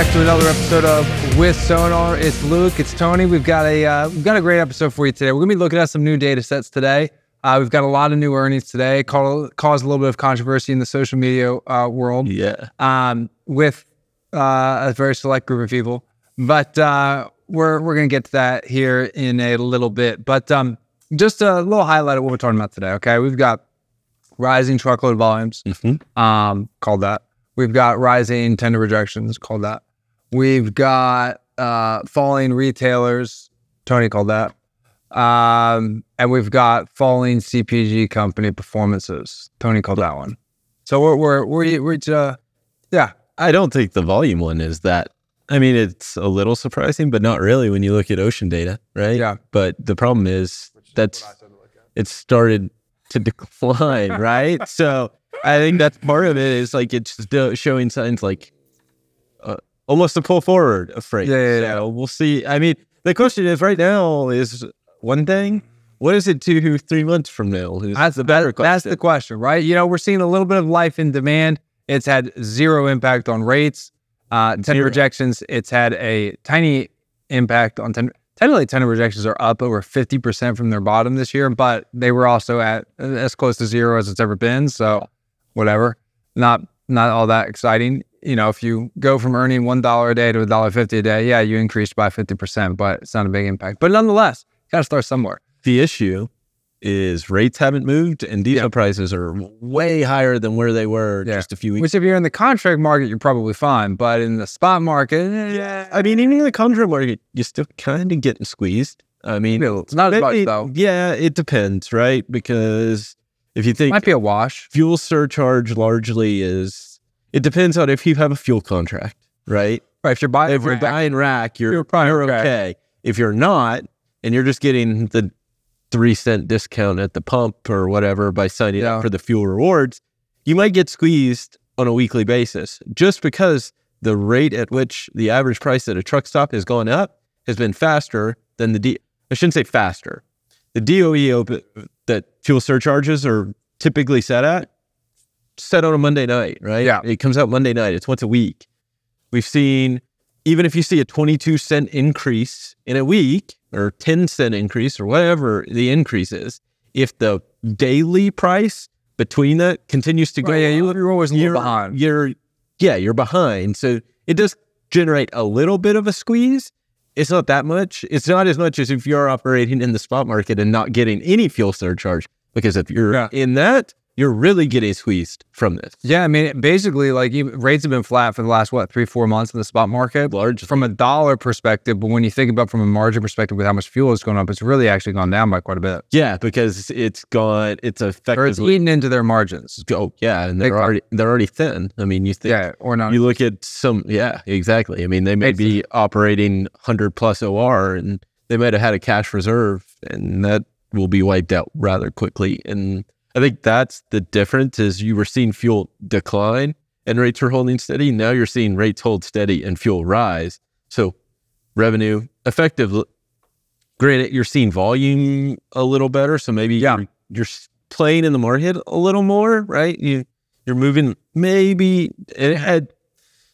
Back to another episode of With Sonar. It's Luke. It's Tony. We've got a uh, we've got a great episode for you today. We're gonna be looking at some new data sets today. Uh, we've got a lot of new earnings today. Caused a little bit of controversy in the social media uh, world. Yeah. Um, with uh, a very select group of people, but uh, we're we're gonna get to that here in a little bit. But um, just a little highlight of what we're talking about today. Okay, we've got rising truckload volumes. Mm-hmm. Um, called that. We've got rising tender rejections. Called that. We've got uh, falling retailers. Tony called that. Um, and we've got falling CPG company performances. Tony called that one. So we're we're we're, we're uh, yeah. I don't think the volume one is that. I mean, it's a little surprising, but not really when you look at ocean data, right? Yeah. But the problem is that's it started to decline, right? so I think that's part of it is like it's showing signs like almost a pull forward of freight. Yeah, yeah, yeah. So we'll see. I mean, the question is right now is one thing. What is it two, three months from now? Is That's the better That's question. the question, right? You know, we're seeing a little bit of life in demand. It's had zero impact on rates. Uh, tender Zero. rejections, it's had a tiny impact on tender. Technically, tender rejections are up over 50% from their bottom this year, but they were also at uh, as close to zero as it's ever been. So, whatever. Not not all that exciting. You know, if you go from earning one dollar a day to a dollar fifty a day, yeah, you increased by 50%, but it's not a big impact. But nonetheless, you got to start somewhere. the issue is rates haven't moved and diesel prices are way higher than where they were Yeah. just a few weeks Which, if you're in the contract market, you're probably fine. But in the spot market, eh, yeah i mean even in the contract market you're still kind of getting squeezed i mean it's not as much though. yeah it depends right because if you think Might be a wash. fuel surcharge largely is it depends on if you have a fuel contract right Right, if you're buying, if you're rack, buying rack you're, You're probably you're okay. okay. if you're not and you're just getting the three cent discount at the pump or whatever by signing Yeah. up for the fuel rewards you might get squeezed on a weekly basis just because the rate at which the average price at a truck stop has gone up has been faster than the D. I shouldn't say faster. The DOE op- that fuel surcharges are typically set at set on a Monday night, right? Yeah. it comes out Monday night. It's once a week. We've seen even if you see a 22 cent increase in a week or 10 cent increase or whatever the increase is, if the daily price between that continues to go Right, yeah, you, up, you're always a little you're behind. You're yeah, you're behind. So it does generate a little bit of a squeeze. It's not that much. It's not as much as if you're operating in the spot market and not getting any fuel surcharge. Because if you're Yeah. in that, you're really getting squeezed from this. Yeah, I mean, basically, like even, rates have been flat for the last what three, four months in the spot market. Large From a dollar perspective, but when you think about from a margin perspective with how much fuel is going up, it's really actually gone down by quite a bit. yeah, because it's gone. It's Or it's eaten into their margins. oh yeah, and they're already they're already thin. I mean, you think Yeah, or not. you look at some yeah exactly i mean they may It's- be operating 100 plus or and they might have had a cash reserve and that will be wiped out rather quickly and i think that's the difference is you were seeing fuel decline and rates were holding steady now you're seeing rates hold steady and fuel rise so revenue effectively granted you're seeing volume a little better so maybe Yeah. you're, you're playing in the market a little more right you you're moving maybe it had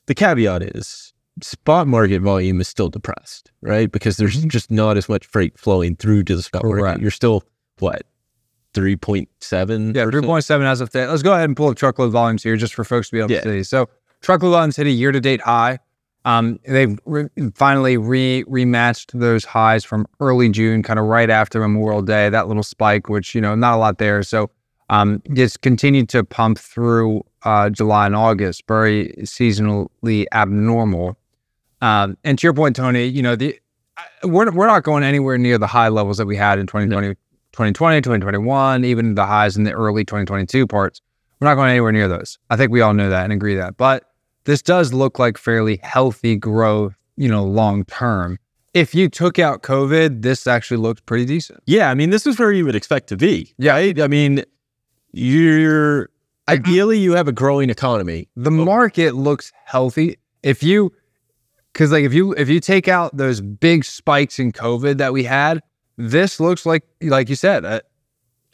the caveat is spot market volume is still depressed, right? Because there's just not as much freight flowing through to the spot market. You're still what three point seven? Yeah, three point seven as of today. Let's go ahead and pull up truckload volumes here, just for folks to be able Yeah. to see. So truckload volumes hit a year to date high. Um, they've re- finally re rematched those highs from early June, kind of right after Memorial Day. That little spike, which you know, not a lot there. So um, just continued to pump through uh, July and August, very seasonally abnormal. Um, and to your point, Tony, you know, the we're we're not going anywhere near the high levels that we had in 2020, 2020, 2021, even the highs in the early 2022 parts. We're not going anywhere near those. I think we all know that and agree that. But this does look like fairly healthy growth, you know, long term. If you took out COVID, this actually looks pretty decent. Yeah, I mean, this is where you would expect to be. Yeah. right? I mean, you're ideally you have a growing economy. The oh. market looks healthy. If you because like if you if you take out those big spikes in COVID that we had, this looks like like you said, uh,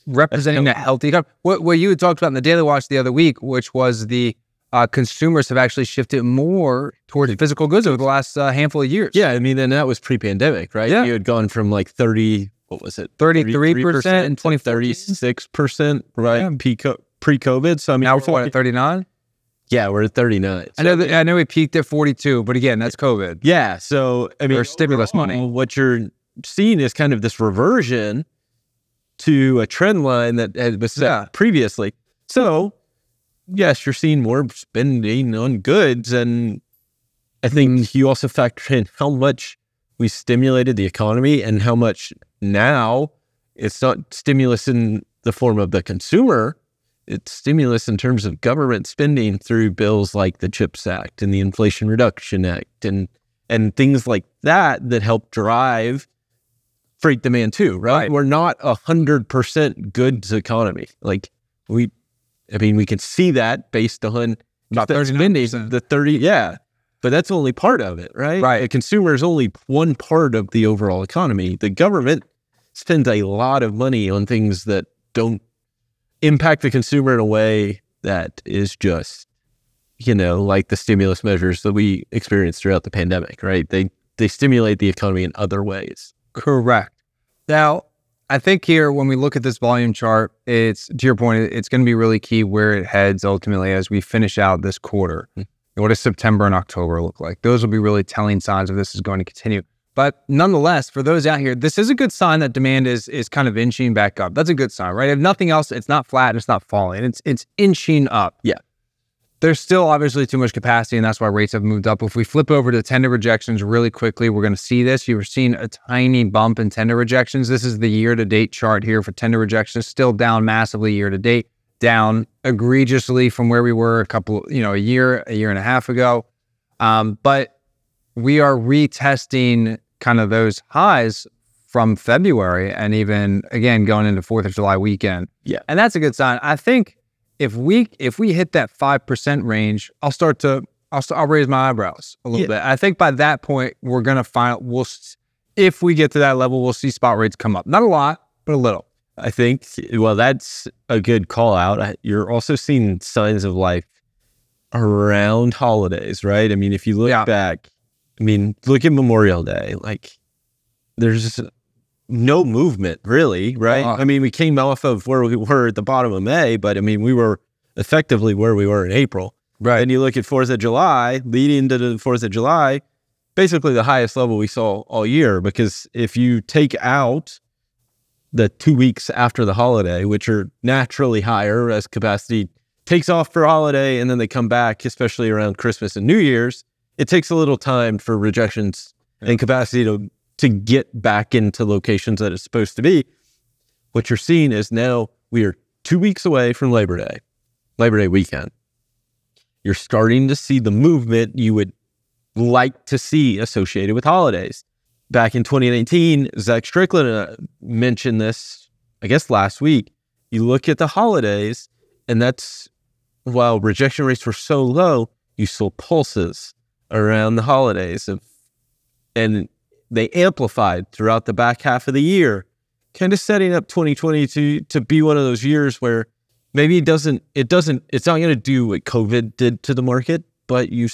representing a healthy economy. What what you had talked about in the Daily Watch the other week, which was the uh, consumers have actually shifted more towards physical goods over the last uh, handful of years. Yeah, I mean, and that was pre-pandemic, right? Yeah. You had gone from like thirty, what was it, 33% and 2014. thirty-six percent, right? Yeah. Pre- Pre-COVID. So I mean, now we're what, at 39. yeah, we're at thirty-nine. I know that I know we peaked at 42, but again, that's COVID. Yeah. So I mean, Or stimulus money. overall, What you're seeing is kind of this reversion to a trend line that had was set Yeah. previously. So yes, you're seeing more spending on goods, and I think Mm. you also factor in how much we stimulated the economy and how much now it's not stimulus in the form of the consumer. It's stimulus in terms of government spending through bills like the CHIPS Act and the Inflation Reduction Act and and things like that that help drive freight demand too, right? Right. We're not a hundred percent goods economy. Like we I mean we can see that based on that 39%. spending, the 30 yeah. But that's only part of it, right? Right. The consumer is only one part of the overall economy. The government spends a lot of money on things that don't impact the consumer in a way that is just, you know, like the stimulus measures that we experienced throughout the pandemic, right? They they stimulate the economy in other ways. Correct. Now, I think here when we look at this volume chart, it's to your point, it's going to be really key where it heads ultimately as we finish out this quarter. Hmm. What does September and October look like? Those will be really telling signs if this is going to continue. But nonetheless, for those out here, this is a good sign that demand is is kind of inching back up. That's a good sign, right? If nothing else, it's not flat, and it's not falling. It's it's inching up. Yeah. There's still obviously too much capacity, and that's why rates have moved up. If we flip over to tender rejections really quickly, we're going to see this. You were seeing a tiny bump in tender rejections. This is the year to date chart here for tender rejections, still down massively year to date, down egregiously from where we were a couple, you know, a year, a year and a half ago. Um, but we are retesting kind of those highs from February and even again going into Fourth of July weekend. Yeah. and that's a good sign. I think if we if we hit that five percent range, I'll start to I'll st- I'll raise my eyebrows a little Yeah. bit. I think by that point we're gonna find we'll if we get to that level, we'll see spot rates come up. Not a lot, but a little. I think, well, that's a good call out. You're also seeing signs of life around holidays, right? I mean, if you look Yeah. back, I mean, look at Memorial Day, like there's no movement really, right? Uh-uh. I mean, we came off of where we were at the bottom of May, but I mean, we were effectively where we were in April. Right. And you look at 4th of July, leading to the 4th of July, basically the highest level we saw all year. Because if you take out the two weeks after the holiday, which are naturally higher as capacity takes off for holiday and then they come back, especially around Christmas and New Year's, it takes a little time for rejections and capacity to, to get back into locations that it's supposed to be. What you're seeing is now we are two weeks away from Labor Day, Labor Day weekend you're starting to see the movement you would like to see associated with holidays. Back in 2019, Zach Strickland uh, mentioned this, I guess last week. You look at the holidays, and that's while rejection rates were so low, you saw pulses around the holidays, of, and they amplified throughout the back half of the year, kind of setting up 2020 to, to be one of those years where maybe it doesn't it doesn't it's not going to do what covid did to the market but you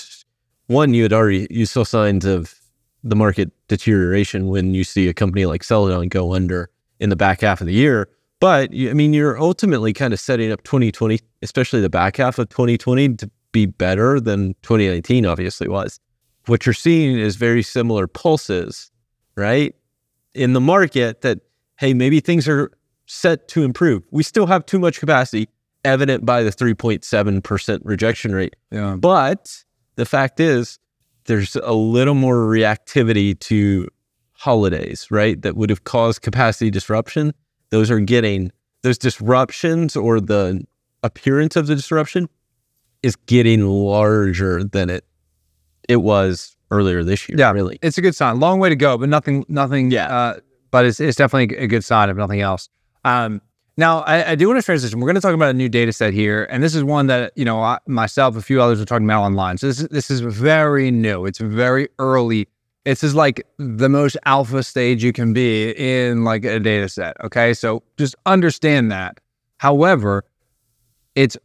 one you had already you saw signs of the market deterioration when you see a company like Celadon go under in the back half of the year. But i mean you're ultimately kind of setting up 2020 especially the back half of 2020 to be better than 2019 obviously was what you're seeing is very similar pulses right in the market that hey maybe things are set to improve. We still have too much capacity, evident by the 3.7% rejection rate. Yeah. But the fact is, there's a little more reactivity to holidays, right? That would have caused capacity disruption. Those are getting, those disruptions or the appearance of the disruption is getting larger than it it was earlier this year. Yeah. really. It's a good sign. Long way to go, but nothing, nothing. Yeah. Uh, but it's, it's definitely a good sign, if nothing else. Um, now, I, I do want to transition. We're going to talk about a new data set here, and this is one that you know I, myself, a few others are talking about online. So this is, this is very new. It's very early. This is like the most alpha stage you can be in like a data set. Okay, so just understand that. However, it's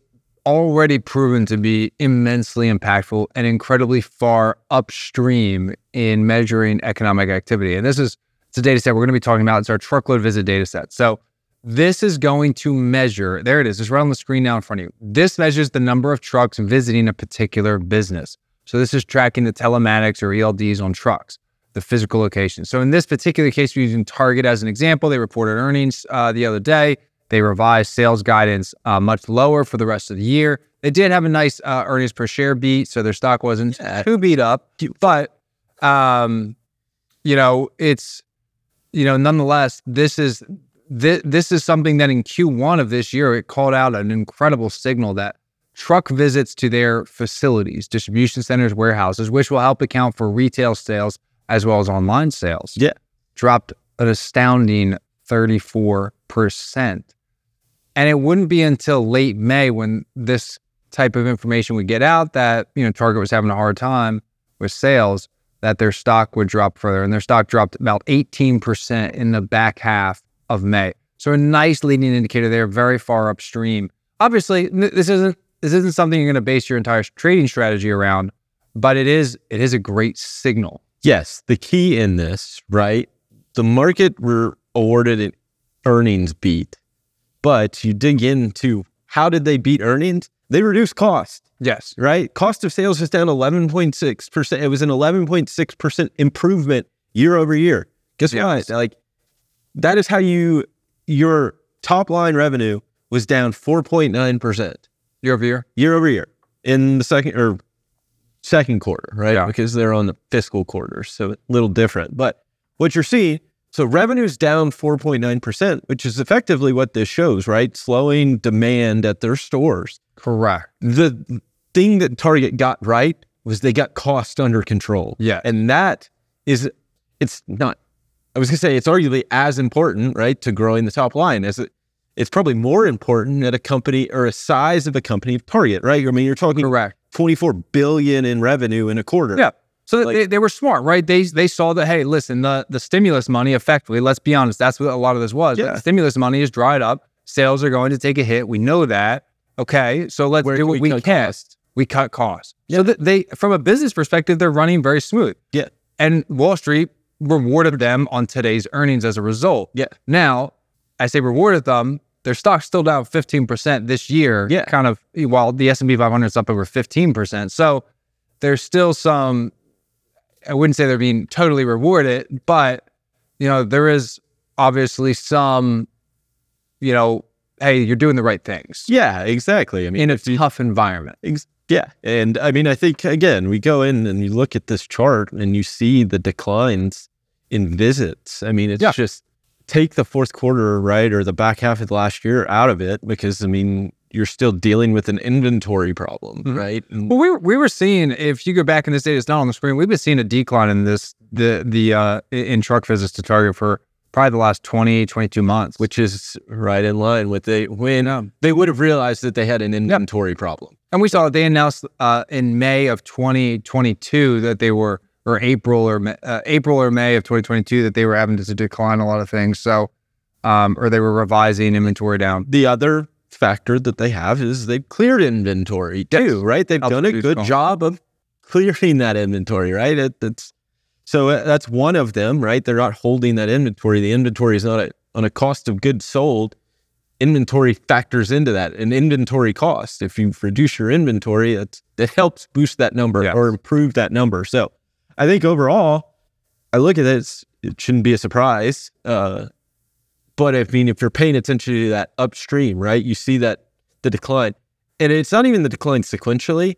already proven to be immensely impactful and incredibly far upstream in measuring economic activity. And this is it's a data set we're going to be talking about. It's our truckload visit data set. So this is going to measure, there it is, it's right on the screen now in front of you. This measures the number of trucks visiting a particular business. So this is tracking the telematics or ELDs on trucks, the physical location. So in this particular case, we're using Target as an example. They reported earnings uh, the other day. They revised sales guidance uh, much lower for the rest of the year. They did have a nice uh, earnings per share beat, so their stock wasn't Yeah. too beat up. But um, you know, it's you know, nonetheless, this is this, this is something that in Q1 of this year it called out an incredible signal that truck visits to their facilities, distribution centers, warehouses, which will help account for retail sales as well as online sales. Yeah. dropped an astounding 34%. And it wouldn't be until late May when this type of information would get out that, you know, Target was having a hard time with sales that their stock would drop further. And their stock dropped about 18% in the back half of May. So a nice leading indicator there, very far upstream. Obviously, this isn't this isn't something you're going to base your entire trading strategy around, but it is it is a great signal. Yes, the key in this, right? The market were awarded an earnings beat, but you dig into how did they beat earnings? They reduced cost, Yes. right? Cost of sales is down 11.6%. It was an 11.6% improvement year over year. Guess Yes. what? Like that is how you your top line revenue was down 4.9% Year over year. year over year in the second or second quarter, right? Yeah. Because they're on the fiscal quarter, so a little different. But what you're seeing, so revenue's down 4.9%, which is effectively what this shows, right? Slowing demand at their stores. Correct. The thing that Target got right was they got cost under control. Yeah. And that is it's not I was gonna say it's arguably as important, right, to growing the top line as it it's probably more important at a company or a size of a company Target, right? I mean, you're talking Correct. 24 billion in revenue in a quarter. Yeah. So Like- they, they were smart, right? They they saw that hey, listen, the the stimulus money effectively, let's be honest, that's what a lot of this was. Yeah. The stimulus money is dried up. Sales are going to take a hit. We know that. Okay. So let's Where do what we we, can. We cut costs. So that they from a business perspective, they're running very smooth. Yeah. And Wall Street rewarded them on today's earnings as a result. Yeah. Now, I say rewarded them. Their stock's still down 15% this year. Yeah. Kind of while the S&P 500 is up over 15%. So there's still some I wouldn't say they're being totally rewarded, but you know, there is obviously some, you know, hey, you're doing the right things Yeah, exactly. I mean, in a you- tough environment. Ex- yeah. And I mean, I think, again, we go in and you look at this chart and you see the declines in visits. I mean, it's Yeah. just take the fourth quarter, right, or the back half of the last year out of it because, I mean, you're still dealing with an inventory problem, Mhm. right? And- Well, we were, we were seeing if you go back in this data, it's not on the screen. We've been seeing a decline in this the the uh in truck visits to Target for probably the last 20, 22 months. which is right in line with they when Yeah. they would have realized that they had an inventory problem. And we saw that they announced uh, in May of 2022 that they were, or April or uh, April or May of 2022 that they were having to decline a lot of things. So, um, or they were revising inventory down. The other factor that they have is they've cleared inventory too, Yes. right? They've done a good job of clearing that inventory, right? It, it's so uh, that's one of them, right? They're not holding that inventory. The inventory is not a, on a cost of goods sold. Inventory factors into that, an inventory cost. If you reduce your inventory, it, it helps boost that number Yes. or improve that number. So, I think overall, I look at it, it shouldn't be a surprise. Uh, but I mean, if you're paying attention to that upstream, right, you see that the decline, and it's not even the decline sequentially.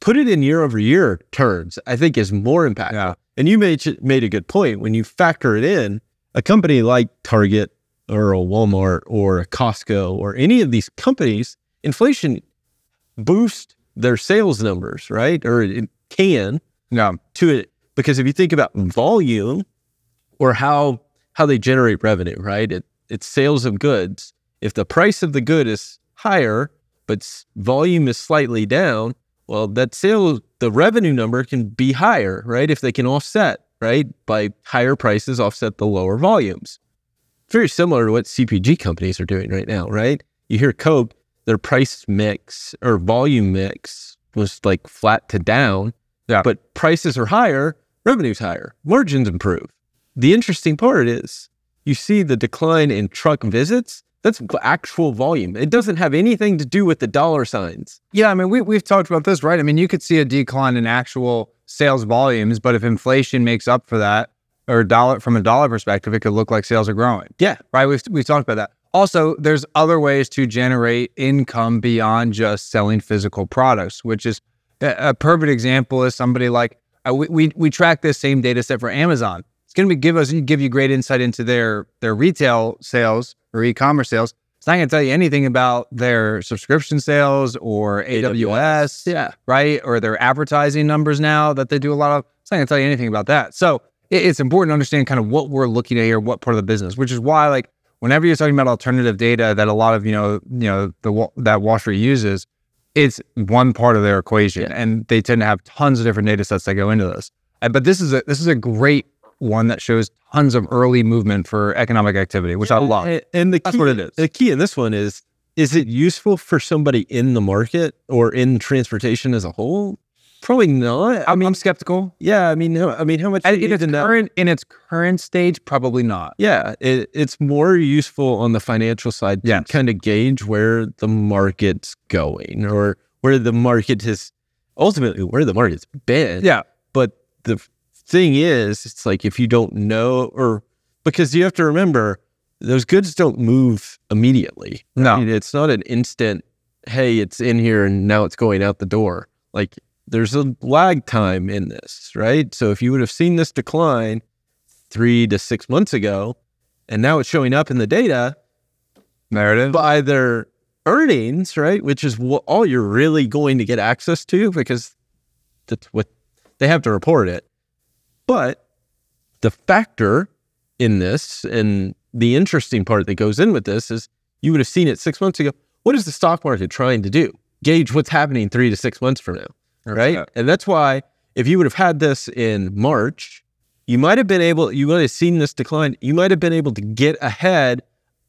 Put it in year over year terms, I think is more impactful. Yeah. And you made made a good point when you factor it in. A company like Target or a Walmart or a Costco or any of these companies, inflation boost their sales numbers, right? Or it can No, to it because if you think about volume or how how they generate revenue, right? It, it's sales of goods. If the price of the good is higher, but volume is slightly down, well, that sale, the revenue number can be higher, right? If they can offset, right, by higher prices, offset the lower volumes. Very similar to what CPG companies are doing right now, right? You hear Coke, their price mix or volume mix was like flat to down. Yeah. But prices are higher, revenue's higher, margins improve. The interesting part is you see the decline in truck visits. That's actual volume. It doesn't have anything to do with the dollar signs. Yeah, I mean, we, we've talked about this, right? I mean, you could see a decline in actual sales volumes, but if inflation makes up for that, or dollar from a dollar perspective, it could look like sales are growing. Yeah. Right. We've, we've talked about that. Also, there's other ways to generate income beyond just selling physical products, which is a, a perfect example is somebody like uh, we, we, we track this same data set for Amazon. Going to give us give you great insight into their their retail sales or e-commerce sales. It's not going to tell you anything about their subscription sales or AWS, Yeah. right? Or their advertising numbers now that they do a lot of. It's not going to tell you anything about that. So it, it's important to understand kind of what we're looking at here, what part of the business, which is why like whenever you're talking about alternative data that a lot of you know you know the that Wall Street uses, it's one part of their equation, Yeah. and they tend to have tons of different data sets that go into this. But this is a this is a great one that shows tons of early movement for economic activity, which I love. And, the That's key, what it is. The key in this one is is it useful for somebody in the market or in transportation as a whole? Probably not. I mean, I'm skeptical. yeah. I mean, I mean, how much in its current in its current stage, probably not. Yeah, it, it's more useful on the financial side to Yes. kind of gauge where the market's going or where the market has ultimately where the market's been. Yeah, But the thing is, it's like if you don't know, or because you have to remember, those goods don't move immediately. No. it's not an instant. Hey, it's in here and now it's going out the door. Like there's a lag time in this, right? So if you would have seen this decline three to six months ago, and now it's showing up in the data is. by their earnings, right? Which is what all you're really going to get access to because that's what they have to report it. But the factor in this and the interesting part that goes in with this is you would have seen it six months ago. What is the stock market trying to do? Gauge what's happening three to six months from now, right? Yeah. And that's why if you would have had this in March, you might have been able, you might have seen this decline. You might have been able to get ahead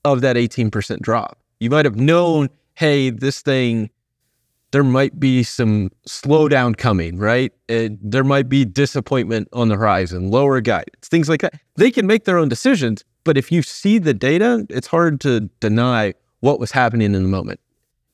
of that 18% drop. You might have known, hey, this thing, there might be some slowdown coming, right? And there might be disappointment on the horizon, lower guidance, things like that. They can make their own decisions, but if you see the data, it's hard to deny what was happening in the moment.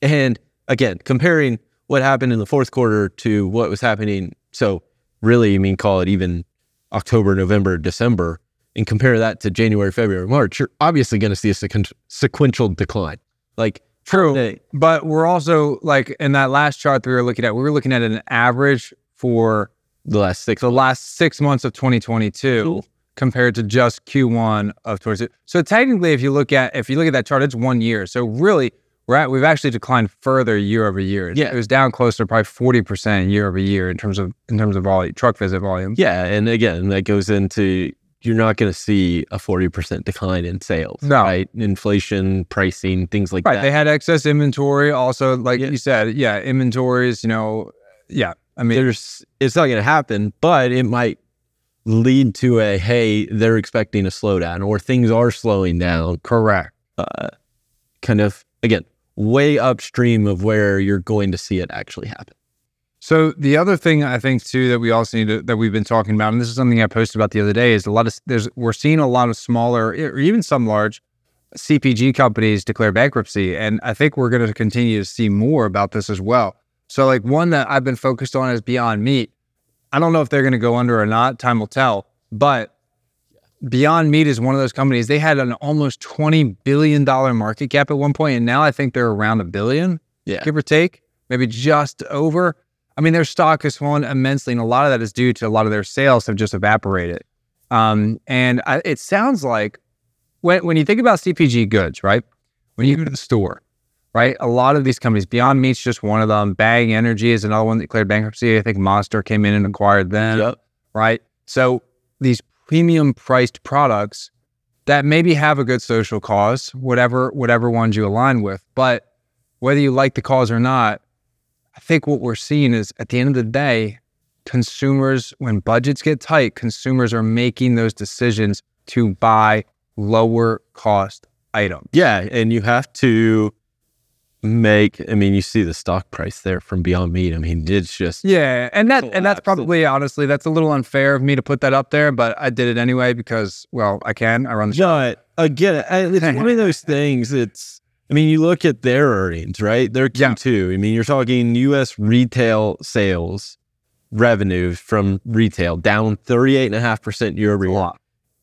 And again, comparing what happened in the fourth quarter to what was happening, so really, I mean, call it even October, November, December, and compare that to January, February, March, you're obviously going to see a sequen- sequential decline. Like, True. But we're also like in that last chart that we were looking at, we were looking at an average for the last six the last six months of 2022 Cool. compared to just Q1 of 22. So technically, if you look at if you look at that chart, it's one year. So really, we're at, we've actually declined further year over year. Yeah. it was down close to probably 40 percent year over year in terms of in terms of volume, truck visit volume. Yeah, and again, that goes into you're not going to see a forty percent decline in sales, No. right? Inflation, pricing, things like Right, that. they had excess inventory. Also, like Yeah. you said, yeah, inventories. You know, yeah. I mean, There's, it's not going to happen, but it might lead to a hey, they're expecting a slowdown, or things are slowing down. correct. Uh, kind of again, way upstream of where you're going to see it actually happen. So the other thing I think too that we also need to, that we've been talking about, and this is something I posted about the other day, is a lot of there's we're seeing a lot of smaller or even some large CPG companies declare bankruptcy, and I think we're going to continue to see more about this as well. So like one that I've been focused on is Beyond Meat. I don't know if they're going to go under or not. Time will tell. But Beyond Meat is one of those companies. They had an almost twenty billion dollar market cap at one point, and now I think they're around a billion Yeah, give or take, maybe just over. I mean, their stock has fallen immensely, and a lot of that is due to a lot of their sales have just evaporated. Um, and I, it sounds like when when you think about CPG goods, right? When you go to the store, right? A lot of these companies, Beyond Meat's just one of them. Bang Energy is another one that declared bankruptcy. I think Monster came in and acquired them Yep. right? So these premium priced products that maybe have a good social cause, whatever whatever ones you align with, but whether you like the cause or not, I think what we're seeing is at the end of the day, consumers when budgets get tight, consumers are making those decisions to buy lower cost items. Yeah, and you have to make. I mean, you see the stock price there from Beyond Meat. I mean, it's just Yeah, and that and that's probably honestly that's a little unfair of me to put that up there, but I did it anyway because well, I can. I run the show. But again, I- it's one of those things. It's, I mean, you look at their earnings, right? Their Yeah. Q2. I mean, you're talking U.S. retail sales revenue from retail down 38.5% year over year.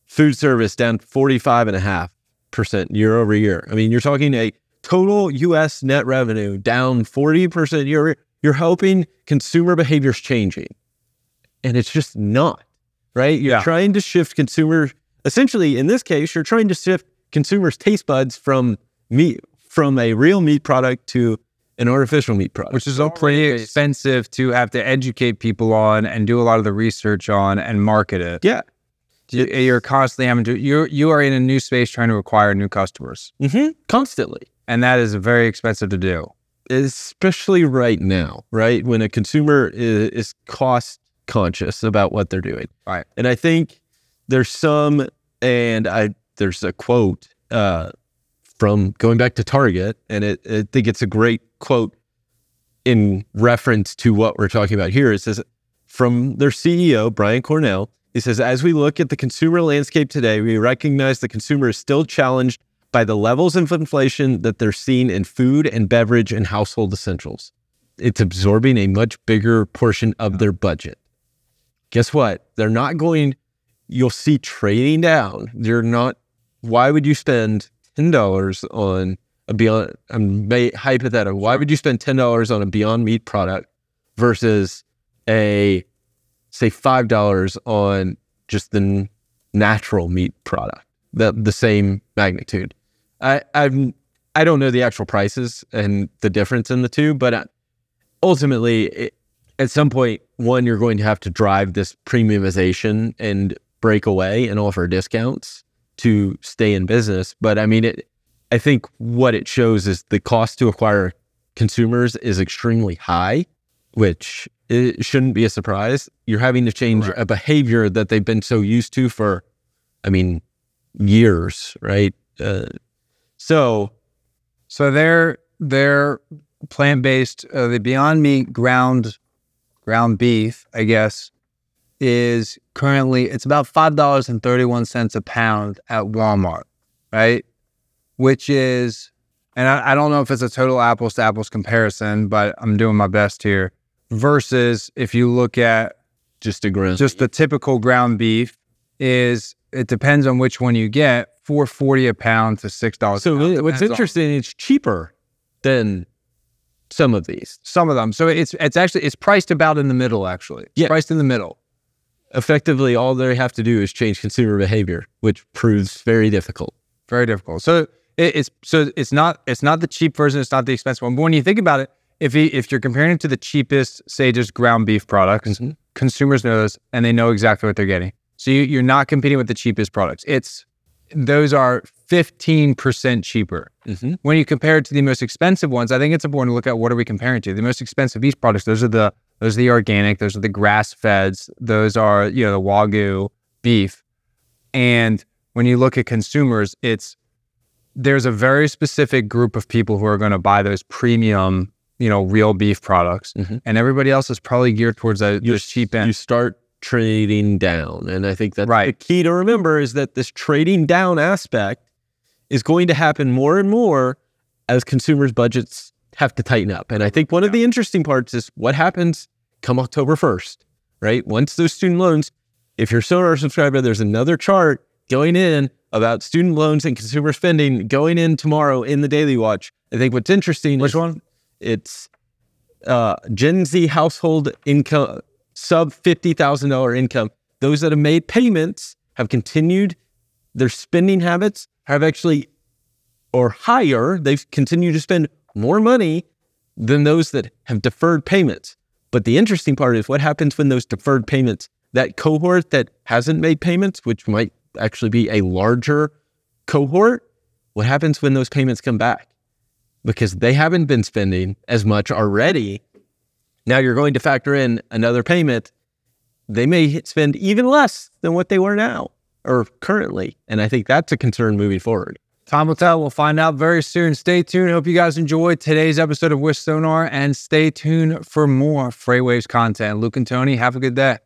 Food service down 45.5% year over year. I mean, you're talking a total U.S. net revenue down 40% year over year. You're hoping consumer behavior is changing. And it's just not, right? You're Yeah. trying to shift consumer, essentially, in this case, you're trying to shift consumers' taste buds from meat, from a real meat product to an artificial meat product. which is all pretty expensive to have to educate people on and do a lot of the research on and market it. yeah. You- You're constantly having to you you are in a new space trying to acquire new customers, hmm Constantly. and that is very expensive to do. especially right now, right? When a consumer is, is cost conscious about what they're doing. Right. And I think there's some, and I, there's a quote uh, from going back to Target, and it, I think it's a great quote in reference to what we're talking about here. It says from their CEO, Brian Cornell, he says, as we look at the consumer landscape today, we recognize the consumer is still challenged by the levels of inflation that they're seeing in food and beverage and household essentials. It's absorbing a much bigger portion of their budget. Guess what? They're not going, you'll see trading down. They're not, why would you spend $10 on a Beyond, I'm may, hypothetical, why would you spend $10 on a Beyond Meat product versus a, say, $5 on just the natural meat product, the, the same magnitude? I, I'm, I don't know the actual prices and the difference in the two, but uh, ultimately, it, at some point, one, you're going to have to drive this premiumization and break away and offer discounts to stay in business. But I mean, it, I think what it shows is the cost to acquire consumers is extremely high, which it shouldn't be a surprise. You're having to change Correct. a behavior that they've been so used to for, I mean, years, right? Uh, so, So they're plant based uh, the Beyond Meat ground ground beef, I guess, is currently it's about five dollars and thirty one cents a pound at Walmart, right? Which is, and I, I don't know if it's a total apples to apples comparison, but I'm doing my best here. Versus if you look at just a ground. just the typical ground beef, is it depends on which one you get, four forty a pound to six dollars. So what's interesting, it's cheaper than some of these. some of them. So it's it's actually it's priced about in the middle. Actually, Yeah. priced in the middle. Effectively, all they have to do is change consumer behavior, which proves very difficult. Very difficult. So it's so it's not it's not the cheap version. It's not the expensive one. But when you think about it, if you, if you're comparing it to the cheapest, say just ground beef products, Mhm. consumers know this and they know exactly what they're getting. So you, you're not competing with the cheapest products. It's those are 15% cheaper. Mm-hmm. when you compare it to the most expensive ones, I think it's important to look at what are we comparing to. The most expensive beef products, those are the those are the organic, those are the grass feds, those are you know the wagyu beef. And when you look at consumers, it's there's a very specific group of people who are going to buy those premium, you know, real beef products, Mhm. and everybody else is probably geared towards the, You the cheap end. You start trading down, and I think that's the key to remember is that this trading down aspect is going to happen more and more as consumers' budgets have to tighten up. And I think one of the interesting parts is what happens come October first, right? Once those student loans, if you're still our subscriber, there's another chart going in about student loans and consumer spending going in tomorrow in the Daily Watch. I think what's interesting Which one? it's uh, Gen Z household income sub fifty thousand dollar income. Those that have made payments have continued their spending habits have actually or higher. They've continued to spend more money than those that have deferred payments. But the interesting part is what happens when those deferred payments, that cohort that hasn't made payments, which might actually be a larger cohort, what happens when those payments come back? Because they haven't been spending as much already. Now you're going to factor in another payment. They may spend even less than what they were now or currently. And I think that's a concern moving forward. Time will tell. We'll find out very soon. Stay tuned. Hope you guys enjoyed today's episode of With Sonar and stay tuned for more Freightwaves content. Luke and Tony, have a good day.